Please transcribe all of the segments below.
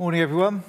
Morning, everyone.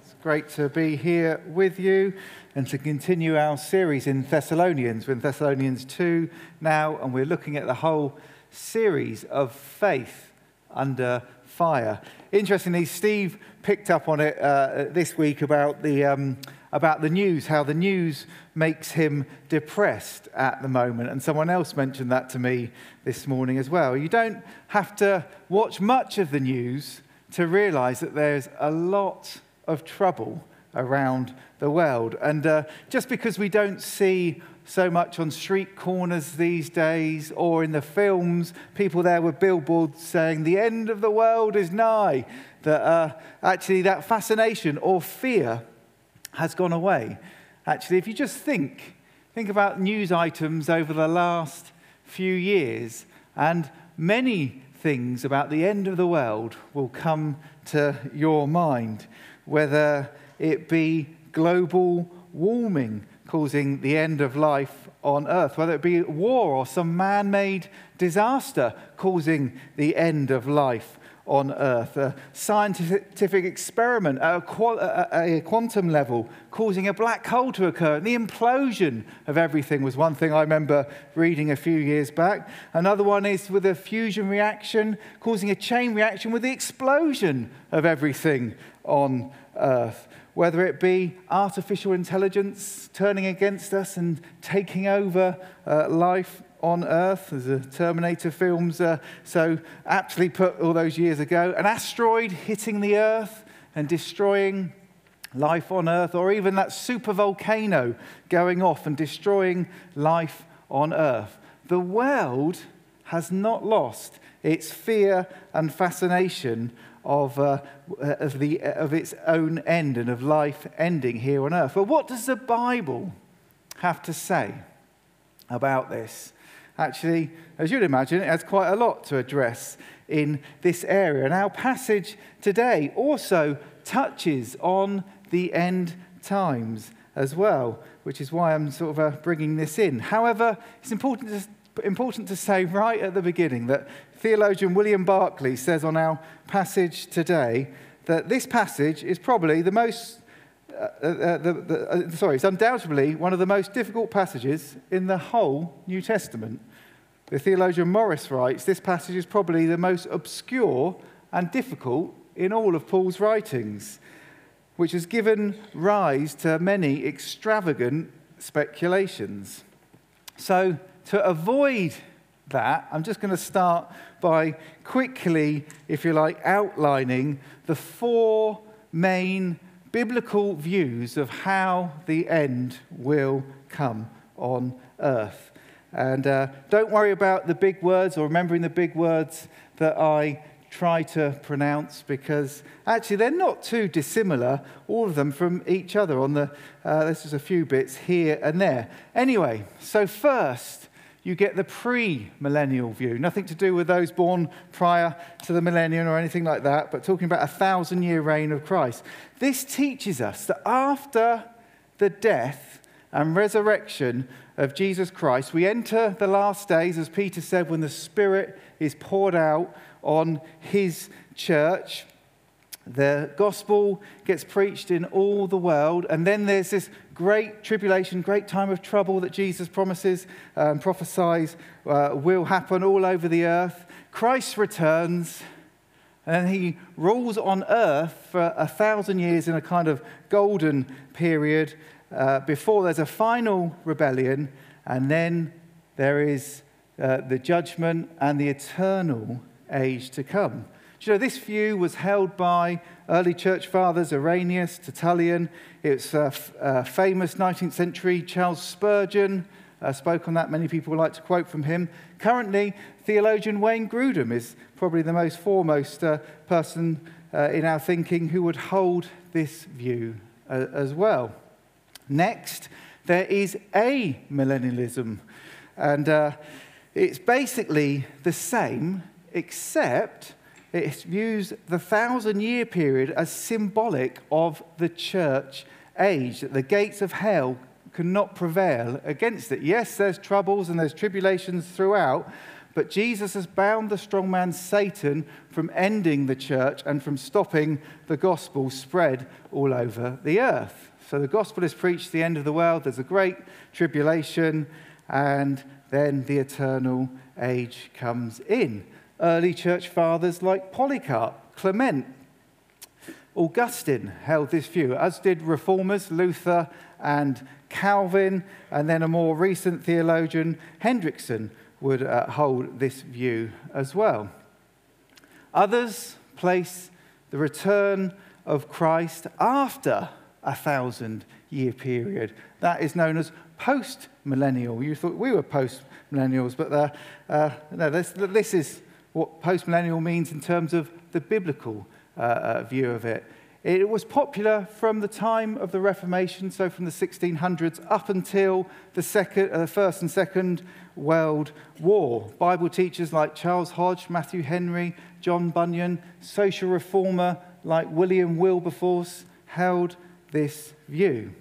It's great to be here with you and to continue our series in Thessalonians. We're in Thessalonians 2 now, and we're looking at the whole series of faith under fire. Interestingly, Steve picked up on it uh, this week about the, um, about the news, how the news makes him depressed at the moment. And someone else mentioned that to me this morning as well. You don't have to watch much of the news to realize that there's a lot of trouble around the world. And uh, just because we don't see so much on street corners these days or in the films, people there with billboards saying, the end of the world is nigh, that uh, actually that fascination or fear has gone away. Actually, if you just think, think about news items over the last few years, and many things about the end of the world will come to your mind, whether it be global warming causing the end of life on earth, whether it be war or some man made disaster causing the end of life on Earth, a scientific experiment at a, quantum level causing a black hole to occur. And the implosion of everything was one thing I remember reading a few years back. Another one is with a fusion reaction causing a chain reaction with the explosion of everything on Earth. Whether it be artificial intelligence turning against us and taking over uh, life on Earth, as the Terminator films uh, so aptly put all those years ago, an asteroid hitting the Earth and destroying life on Earth, or even that super volcano going off and destroying life on Earth. The world has not lost its fear and fascination of, uh, of, the, of its own end and of life ending here on earth. But what does the Bible have to say about this? Actually, as you'd imagine, it has quite a lot to address in this area. And our passage today also touches on the end times as well, which is why I'm sort of uh, bringing this in. However, it's important to, important to say right at the beginning that theologian William Barclay says on our passage today that this passage is probably the most uh, uh, the, the, uh, sorry, it's undoubtedly one of the most difficult passages in the whole New Testament. The theologian Morris writes this passage is probably the most obscure and difficult in all of Paul's writings, which has given rise to many extravagant speculations. So, to avoid that, I'm just going to start by quickly, if you like, outlining the four main biblical views of how the end will come on earth. And uh, don't worry about the big words or remembering the big words that I try to pronounce because actually they're not too dissimilar, all of them from each other. On the, uh, this is a few bits here and there. Anyway, so first, you get the pre millennial view. Nothing to do with those born prior to the millennium or anything like that, but talking about a thousand year reign of Christ. This teaches us that after the death and resurrection of Jesus Christ, we enter the last days, as Peter said, when the Spirit is poured out on his church. The gospel gets preached in all the world, and then there's this great tribulation, great time of trouble that Jesus promises and prophesies uh, will happen all over the earth. Christ returns, and he rules on earth for a thousand years in a kind of golden period uh, before there's a final rebellion, and then there is uh, the judgment and the eternal age to come. Do you know, this view was held by early church fathers, Irenaeus, Tertullian. It's a, f- a famous 19th century Charles Spurgeon uh, spoke on that. Many people like to quote from him. Currently, theologian Wayne Grudem is probably the most foremost uh, person uh, in our thinking who would hold this view uh, as well. Next, there is a millennialism, And uh, it's basically the same, except it views the thousand year period as symbolic of the church age, that the gates of hell cannot prevail against it. Yes, there's troubles and there's tribulations throughout, But Jesus has bound the strong man Satan from ending the church and from stopping the gospel spread all over the earth. So the gospel is preached the end of the world. There's a great tribulation, and then the eternal age comes in. Early church fathers like Polycarp, Clement, Augustine held this view, as did reformers Luther and Calvin, and then a more recent theologian, Hendriksen, would uh, hold this view as well. Others place the return of Christ after a thousand year period. That is known as post millennial. You thought we were post millennials, but uh, uh, no, this, this is what postmillennial means in terms of the biblical uh, uh, view of it. It was popular from the time of the Reformation, so from the 1600s up until the second, uh, First and Second World War. Bible teachers like Charles Hodge, Matthew Henry, John Bunyan, social reformer like William Wilberforce held this view.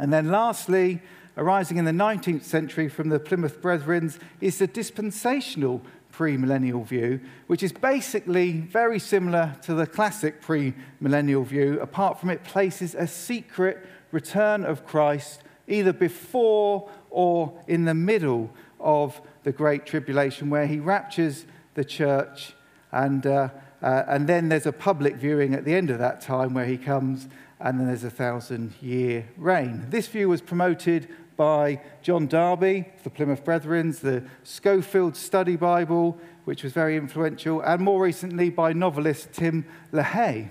And then lastly, arising in the 19th century from the Plymouth Brethrens is the dispensational premillennial view, which is basically very similar to the classic premillennial view, apart from it places a secret return of Christ either before or in the middle of the Great Tribulation, where he raptures the church, and, uh, uh, and then there's a public viewing at the end of that time where he comes, and then there's a thousand year reign. This view was promoted by John Darby, the Plymouth Brethrens, the Scofield Study Bible, which was very influential, and more recently by novelist Tim LaHaye.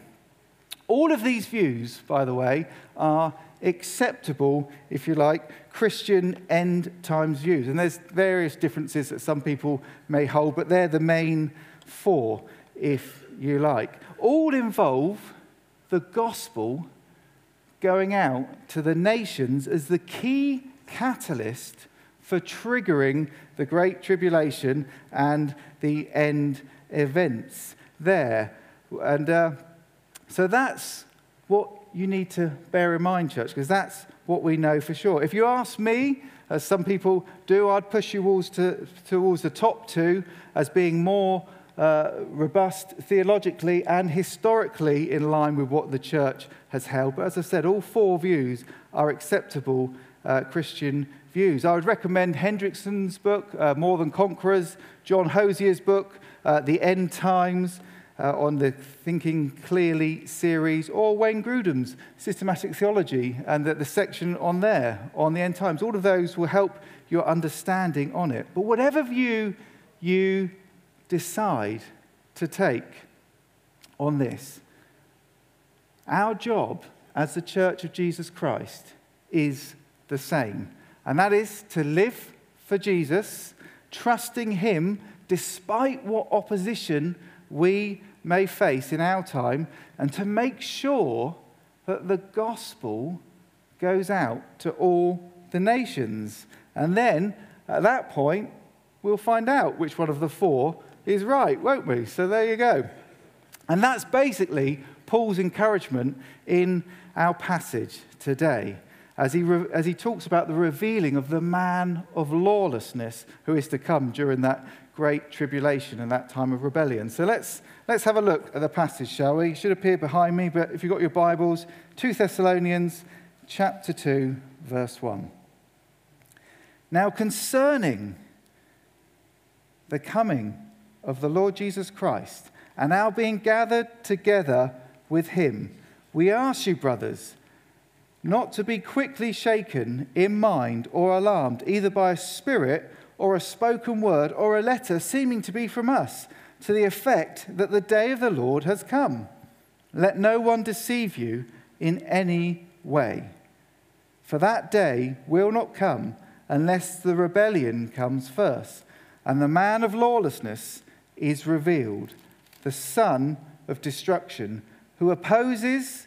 All of these views, by the way, are acceptable, if you like, Christian end times views. And there's various differences that some people may hold, but they're the main four, if you like. All involve the gospel going out to the nations as the key catalyst for triggering the Great Tribulation and the end events there. And uh, so that's what you need to bear in mind, church, because that's what we know for sure. If you ask me, as some people do, I'd push you towards, to, towards the top two as being more uh, robust theologically and historically in line with what the church has held. But as I said, all four views are acceptable uh, Christian views. I would recommend Hendriksen's book, uh, More Than Conquerors, John Hosier's book, uh, The End Times, uh, on the Thinking Clearly series, or Wayne Grudem's Systematic Theology, and the, the section on there, on the end times. All of those will help your understanding on it. But whatever view you decide to take on this, our job as the Church of Jesus Christ is the same. And that is to live for Jesus, trusting Him despite what opposition we may face in our time, and to make sure that the gospel goes out to all the nations. And then at that point, we'll find out which one of the four is right, won't we? So there you go. And that's basically Paul's encouragement in our passage today as he, re- as he talks about the revealing of the man of lawlessness who is to come during that great tribulation and that time of rebellion. So let's, let's have a look at the passage, shall we? It should appear behind me, but if you've got your Bibles, 2 Thessalonians chapter 2, verse 1. Now, concerning the coming of the Lord Jesus Christ and our being gathered together with him, we ask you, brothers, not to be quickly shaken in mind or alarmed, either by a spirit or a spoken word or a letter seeming to be from us, to the effect that the day of the Lord has come. Let no one deceive you in any way. For that day will not come unless the rebellion comes first, and the man of lawlessness is revealed, the son of destruction, who opposes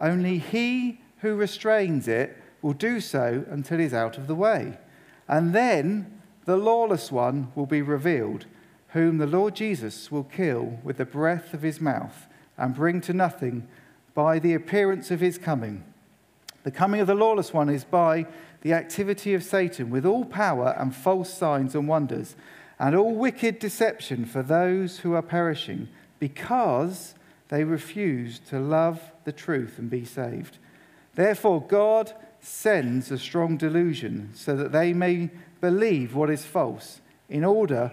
Only he who restrains it will do so until he's out of the way. And then the lawless one will be revealed, whom the Lord Jesus will kill with the breath of his mouth and bring to nothing by the appearance of his coming. The coming of the lawless one is by the activity of Satan with all power and false signs and wonders and all wicked deception for those who are perishing because they refuse to love the truth and be saved. Therefore, God sends a strong delusion so that they may believe what is false, in order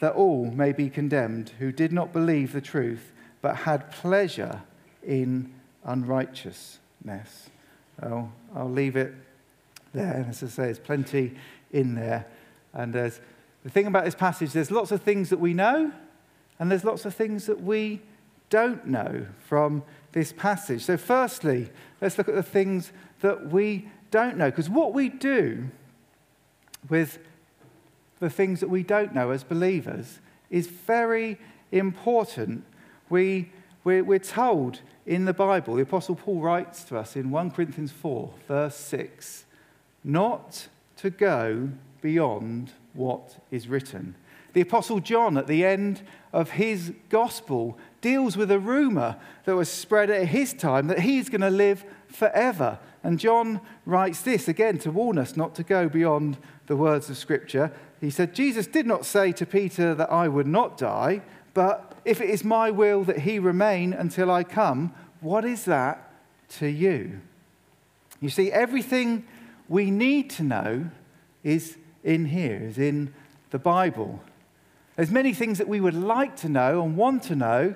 that all may be condemned who did not believe the truth but had pleasure in unrighteousness. Oh, I'll leave it there. And as I say, there's plenty in there. And there's, the thing about this passage, there's lots of things that we know, and there's lots of things that we don't know from this passage. So, firstly, let's look at the things that we don't know. Because what we do with the things that we don't know as believers is very important. We, we're, we're told in the Bible, the Apostle Paul writes to us in 1 Corinthians 4, verse 6, not to go beyond what is written. The Apostle John, at the end of his gospel, deals with a rumor that was spread at his time that he's going to live forever. And John writes this again to warn us not to go beyond the words of Scripture. He said, Jesus did not say to Peter that I would not die, but if it is my will that he remain until I come, what is that to you? You see, everything we need to know is in here, is in the Bible. There's many things that we would like to know and want to know,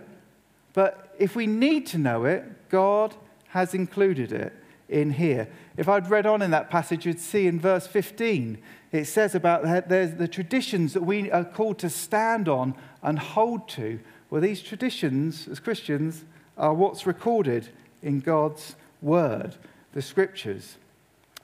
but if we need to know it, God has included it in here. If I'd read on in that passage, you'd see in verse 15, it says about the traditions that we are called to stand on and hold to. Well, these traditions, as Christians, are what's recorded in God's word, the scriptures.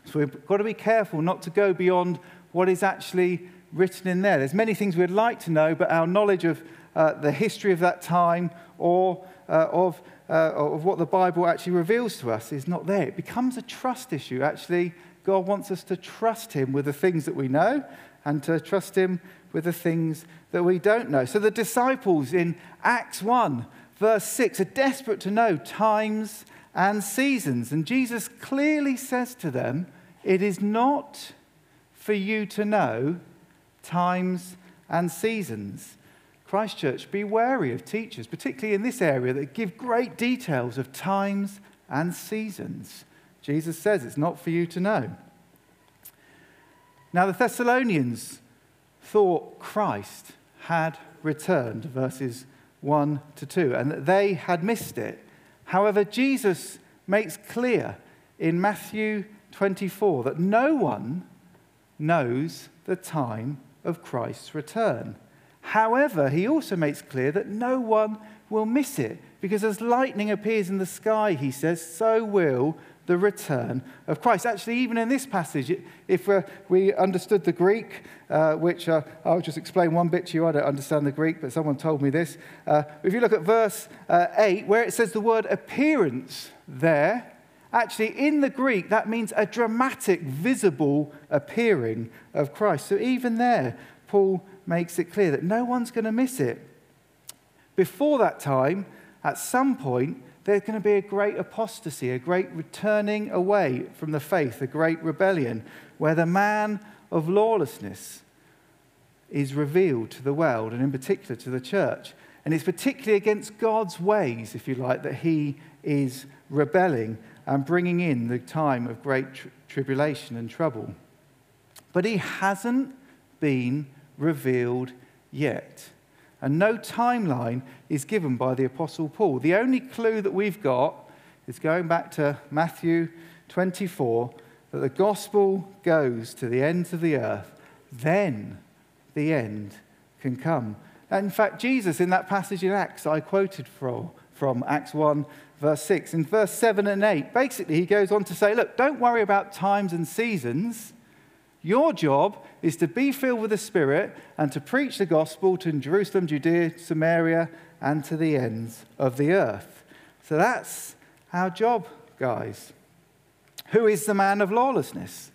So we've got to be careful not to go beyond what is actually written in there. There's many things we'd like to know, but our knowledge of uh, the history of that time or uh, of, uh, of what the Bible actually reveals to us is not there. It becomes a trust issue. Actually, God wants us to trust Him with the things that we know and to trust Him with the things that we don't know. So the disciples in Acts 1, verse 6, are desperate to know times and seasons. And Jesus clearly says to them, It is not for you to know times and seasons. Christchurch, be wary of teachers, particularly in this area, that give great details of times and seasons. Jesus says it's not for you to know. Now, the Thessalonians thought Christ had returned, verses 1 to 2, and that they had missed it. However, Jesus makes clear in Matthew 24 that no one knows the time of Christ's return. However, he also makes clear that no one will miss it, because as lightning appears in the sky, he says, so will the return of Christ. Actually, even in this passage, if uh, we understood the Greek, uh, which uh, I'll just explain one bit to you, I don't understand the Greek, but someone told me this. Uh, if you look at verse uh, 8, where it says the word appearance there, actually in the Greek, that means a dramatic, visible appearing of Christ. So even there, Paul makes it clear that no one's going to miss it. Before that time, at some point, there's going to be a great apostasy, a great returning away from the faith, a great rebellion, where the man of lawlessness is revealed to the world, and in particular to the church. And it's particularly against God's ways, if you like, that he is rebelling and bringing in the time of great tri- tribulation and trouble. But he hasn't been revealed yet. And no timeline is given by the Apostle Paul. The only clue that we've got is going back to Matthew 24 that the gospel goes to the ends of the earth. Then the end can come. And in fact, Jesus, in that passage in Acts I quoted from, from Acts 1, verse 6, in verse 7 and 8, basically he goes on to say, Look, don't worry about times and seasons Your job is to be filled with the Spirit and to preach the gospel to Jerusalem, Judea, Samaria, and to the ends of the earth. So that's our job, guys. Who is the man of lawlessness?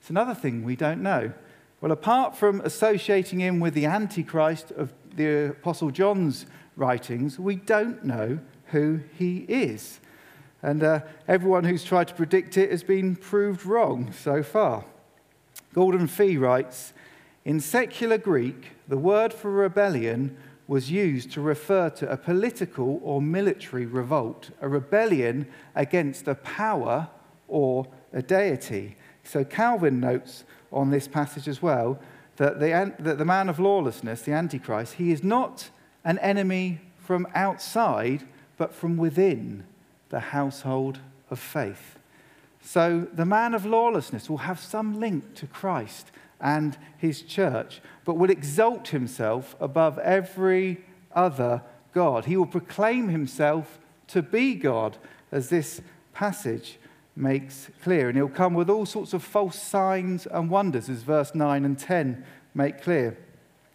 It's another thing we don't know. Well, apart from associating him with the Antichrist of the Apostle John's writings, we don't know who he is. And uh, everyone who's tried to predict it has been proved wrong so far. Gordon Fee writes In secular Greek, the word for rebellion was used to refer to a political or military revolt, a rebellion against a power or a deity. So Calvin notes on this passage as well that the, that the man of lawlessness, the Antichrist, he is not an enemy from outside, but from within the household of faith. So the man of lawlessness will have some link to Christ and his church, but will exalt himself above every other God. He will proclaim himself to be God, as this passage makes clear. And he'll come with all sorts of false signs and wonders, as verse 9 and 10 make clear.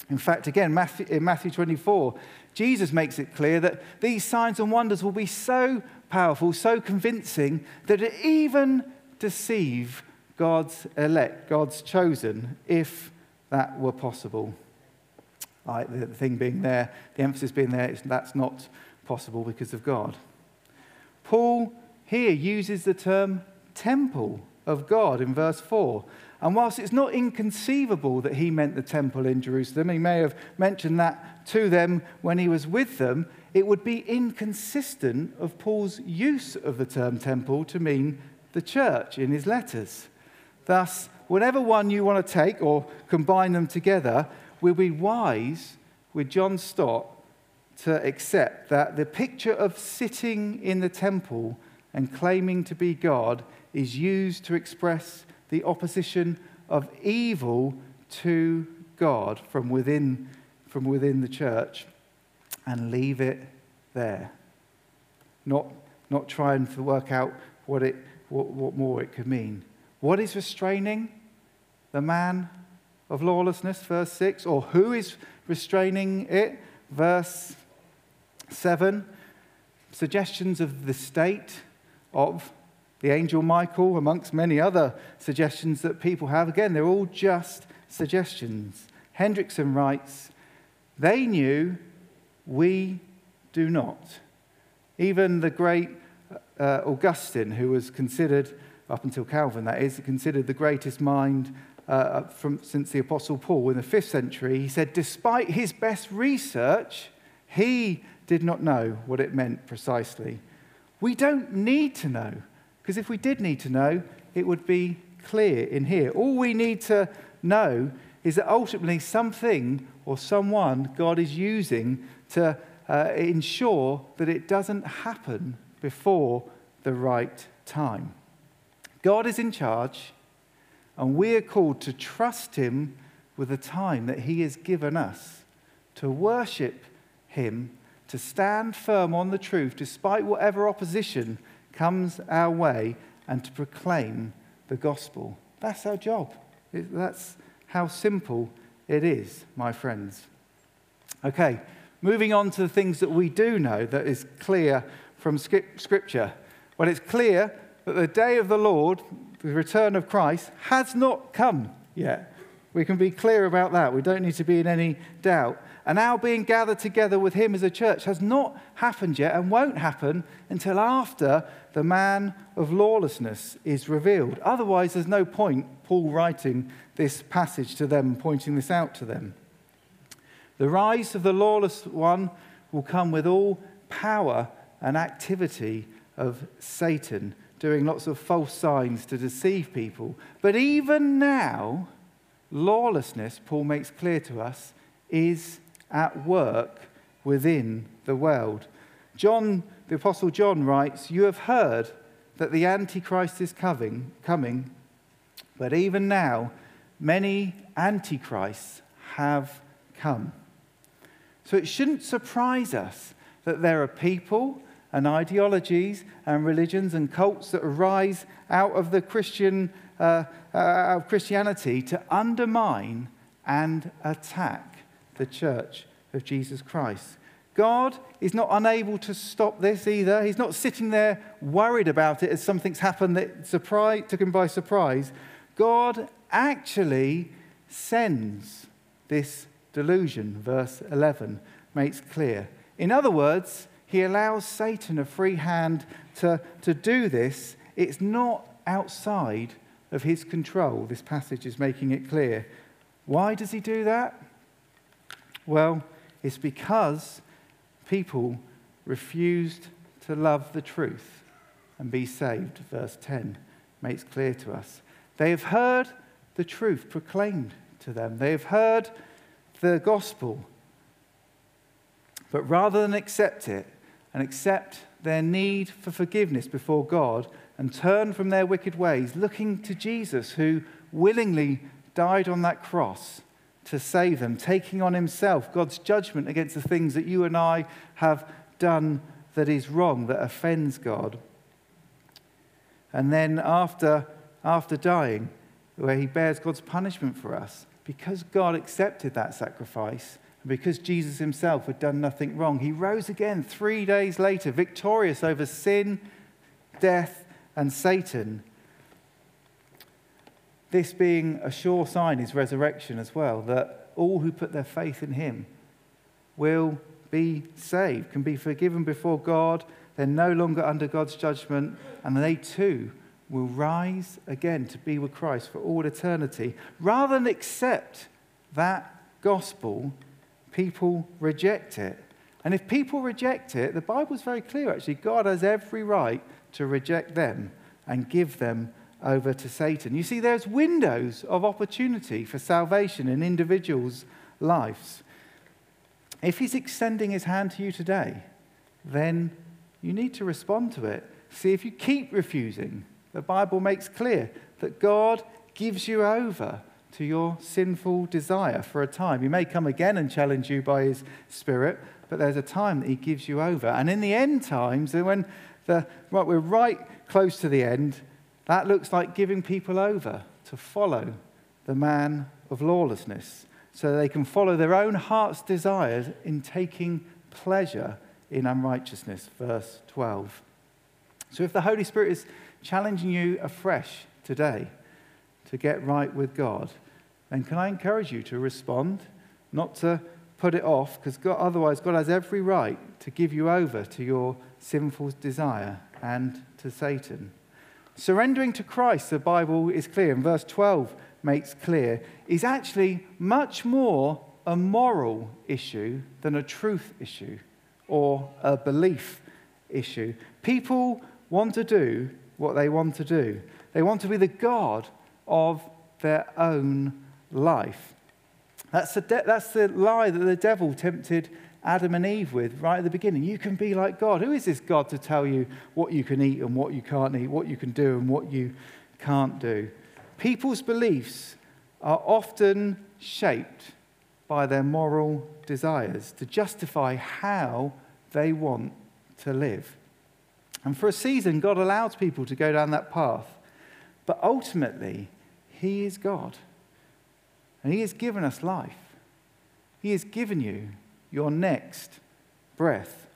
In fact, again, Matthew, in Matthew 24, Jesus makes it clear that these signs and wonders will be so powerful, so convincing, that it even deceive God's elect, God's chosen, if that were possible. Right, the thing being there, the emphasis being there, that's not possible because of God. Paul here uses the term temple of God in verse 4. And whilst it's not inconceivable that he meant the temple in Jerusalem, he may have mentioned that to them when he was with them, it would be inconsistent of Paul's use of the term temple to mean the church in his letters. Thus, whatever one you want to take or combine them together, we'll be wise with John Stott to accept that the picture of sitting in the temple and claiming to be God is used to express the opposition of evil to God from within, from within the church and leave it there. Not, not trying to work out what, it, what, what more it could mean. What is restraining the man of lawlessness, verse 6? Or who is restraining it, verse 7? Suggestions of the state of the angel Michael, amongst many other suggestions that people have. Again, they're all just suggestions. Hendriksen writes, They knew, we do not. Even the great uh, Augustine, who was considered, up until Calvin that is, considered the greatest mind uh, from, since the Apostle Paul in the fifth century, he said, despite his best research, he did not know what it meant precisely. We don't need to know, because if we did need to know, it would be clear in here. All we need to know is that ultimately something or someone God is using to uh, ensure that it doesn't happen before the right time. God is in charge, and we are called to trust Him with the time that He has given us, to worship Him to stand firm on the truth despite whatever opposition comes our way and to proclaim the gospel. That's our job. That's how simple it is, my friends. Okay, moving on to the things that we do know that is clear from Scripture. Well, it's clear that the day of the Lord, the return of Christ, has not come yet. We can be clear about that. We don't need to be in any doubt. And our being gathered together with him as a church has not happened yet and won't happen until after the man of lawlessness is revealed. Otherwise, there's no point Paul writing this passage to them, pointing this out to them. The rise of the lawless one will come with all power and activity of Satan, doing lots of false signs to deceive people. But even now, lawlessness, Paul makes clear to us, is at work within the world. John, the Apostle John writes, You have heard that the Antichrist is coming, coming, but even now many Antichrists have come. So it shouldn't surprise us that there are people and ideologies and religions and cults that arise out of the Christian, uh, uh, of Christianity to undermine and attack the church of Jesus Christ. God is not unable to stop this either. He's not sitting there worried about it as something's happened that surprise, took him by surprise. God actually sends this delusion, verse 11 makes clear. In other words, he allows Satan a free hand to, to do this. It's not outside of his control. This passage is making it clear. Why does he do that? Well, it's because people refused to love the truth and be saved. Verse 10 makes clear to us. They have heard the truth proclaimed to them, they have heard the gospel. But rather than accept it and accept their need for forgiveness before God and turn from their wicked ways, looking to Jesus, who willingly died on that cross to save them, taking on himself God's judgment against the things that you and I have done that is wrong, that offends God. And then after, after dying, where he bears God's punishment for us, because God accepted that sacrifice, and because Jesus himself had done nothing wrong, he rose again three days later, victorious over sin, death, and Satan this being a sure sign is resurrection as well, that all who put their faith in him will be saved, can be forgiven before God. They're no longer under God's judgment, and they too will rise again to be with Christ for all eternity. Rather than accept that gospel, people reject it. And if people reject it, the Bible's very clear actually. God has every right to reject them and give them over to Satan. You see, there's windows of opportunity for salvation in individuals' lives. If he's extending his hand to you today, then you need to respond to it. See, if you keep refusing, the Bible makes clear that God gives you over to your sinful desire for a time. He may come again and challenge you by his Spirit, but there's a time that he gives you over. And in the end times, when the, right, we're right close to the end, that looks like giving people over to follow the man of lawlessness so they can follow their own heart's desires in taking pleasure in unrighteousness. Verse 12. So if the Holy Spirit is challenging you afresh today to get right with God, then can I encourage you to respond, not to put it off, because otherwise God has every right to give you over to your sinful desire and to Satan. Surrendering to Christ, the Bible is clear, and verse 12 makes clear, is actually much more a moral issue than a truth issue or a belief issue. People want to do what they want to do, they want to be the God of their own life. That's the, de- that's the lie that the devil tempted Adam and Eve with right at the beginning. You can be like God. Who is this God to tell you what you can eat and what you can't eat, what you can do and what you can't do? People's beliefs are often shaped by their moral desires to justify how they want to live. And for a season, God allows people to go down that path. But ultimately, He is God. And He has given us life. He has given you your next breath.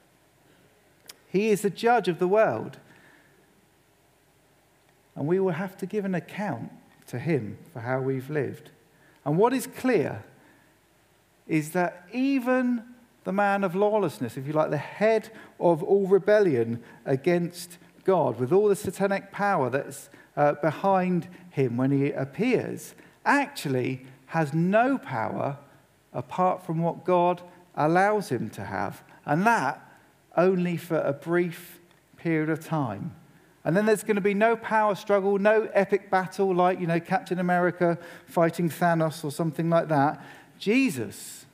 He is the judge of the world. And we will have to give an account to him for how we've lived. And what is clear is that even the man of lawlessness, if you like, the head of all rebellion against God, with all the satanic power that's uh, behind him when he appears, actually has no power apart from what God allows him to have, and that only for a brief period of time. And then there's going to be no power struggle, no epic battle like, you know, Captain America fighting Thanos or something like that. Jesus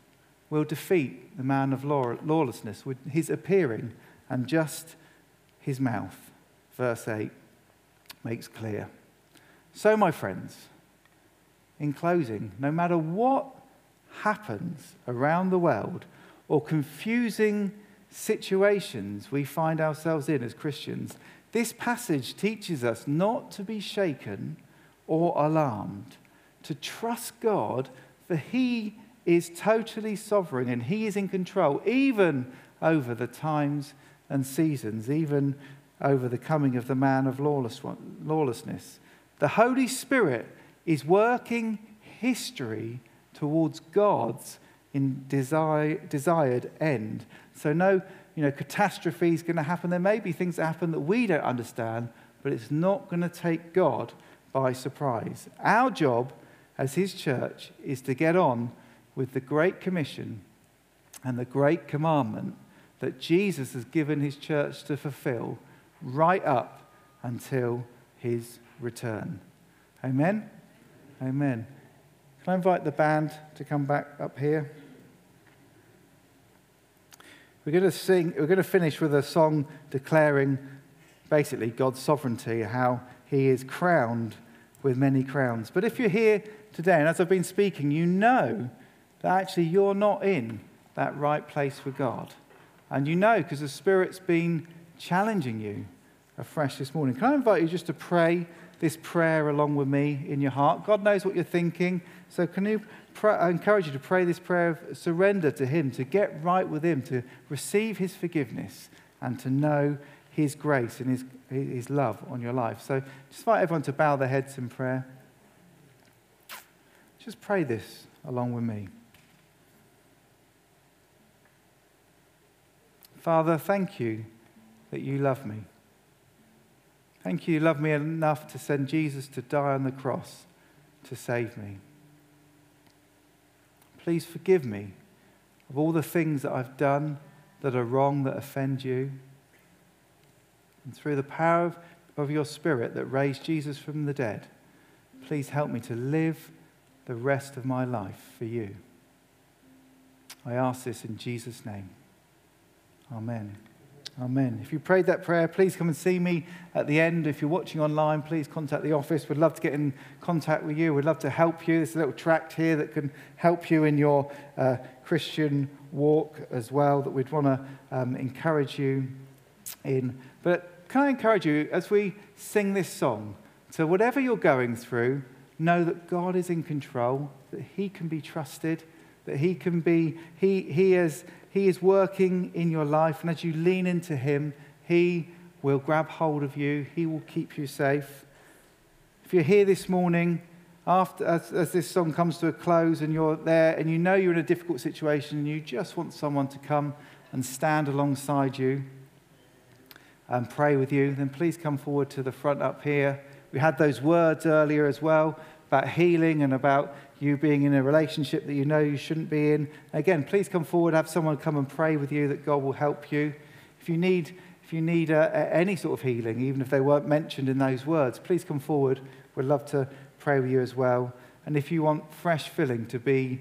will defeat the man of lawlessness with his appearing and just his mouth. Verse 8 makes clear. So, my friends, in closing, no matter what happens around the world or confusing situations we find ourselves in as Christians, this passage teaches us not to be shaken or alarmed, to trust God, for He is totally sovereign and He is in control, even over the times and seasons, even over the coming of the man of lawlessness. The Holy Spirit is working history towards God's in desire, desired end. So, no you know, catastrophe is going to happen. There may be things that happen that we don't understand, but it's not going to take God by surprise. Our job as His church is to get on with the Great Commission and the Great Commandment that Jesus has given His church to fulfill right up until His return. Amen? Amen. Can I invite the band to come back up here? We're going to sing, we're going to finish with a song declaring basically God's sovereignty, how he is crowned with many crowns. But if you're here today, and as I've been speaking, you know that actually you're not in that right place with God. And you know because the Spirit's been challenging you afresh this morning. Can I invite you just to pray this prayer along with me in your heart? God knows what you're thinking. So can you pray, I encourage you to pray this prayer of surrender to Him, to get right with Him, to receive His forgiveness, and to know His grace and His, His love on your life. So just invite everyone to bow their heads in prayer. Just pray this along with me. Father, thank you that you love me. Thank you, you love me enough to send Jesus to die on the cross to save me. Please forgive me of all the things that I've done that are wrong, that offend you. And through the power of your Spirit that raised Jesus from the dead, please help me to live the rest of my life for you. I ask this in Jesus' name. Amen. Amen. If you prayed that prayer, please come and see me at the end. If you're watching online, please contact the office. We'd love to get in contact with you. We'd love to help you. There's a little tract here that can help you in your uh, Christian walk as well, that we'd want to um, encourage you in. But can I encourage you as we sing this song? So, whatever you're going through, know that God is in control, that He can be trusted, that He can be, He, he has he is working in your life, and as you lean into Him, He will grab hold of you, He will keep you safe. If you're here this morning, after, as, as, this song comes to a close and you're there and you know you're in a difficult situation and you just want someone to come and stand alongside you and pray with you, then please come forward to the front up here. We had those words earlier as well about healing and about you being in a relationship that you know you shouldn't be in. Again, please come forward, have someone come and pray with you that God will help you. If you need, if you need uh, any sort of healing, even if they weren't mentioned in those words, please come forward. We'd love to pray with you as well. And if you want fresh filling to be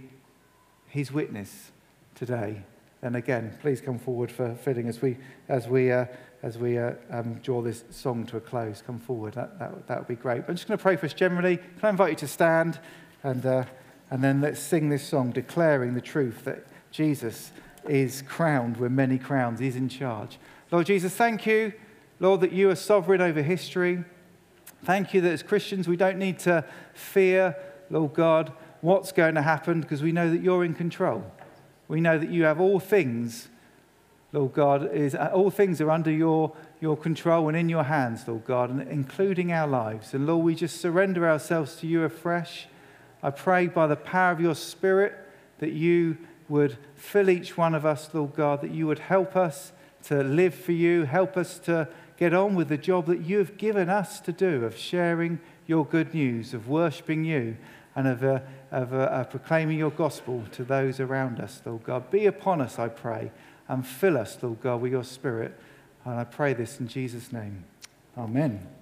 his witness today, then again, please come forward for filling as we, as we, uh, as we uh, um, draw this song to a close. Come forward. That, that, that would be great. But I'm just going to pray for us generally. Can I invite you to stand? And, uh, and then let's sing this song declaring the truth that Jesus is crowned with many crowns. He's in charge. Lord Jesus, thank you, Lord, that you are sovereign over history. Thank you that as Christians we don't need to fear, Lord God, what's going to happen because we know that you're in control. We know that you have all things, Lord God, is, all things are under your, your control and in your hands, Lord God, and including our lives. And Lord, we just surrender ourselves to you afresh. I pray by the power of your Spirit that you would fill each one of us, Lord God, that you would help us to live for you, help us to get on with the job that you have given us to do of sharing your good news, of worshipping you, and of, uh, of uh, proclaiming your gospel to those around us, Lord God. Be upon us, I pray, and fill us, Lord God, with your Spirit. And I pray this in Jesus' name. Amen.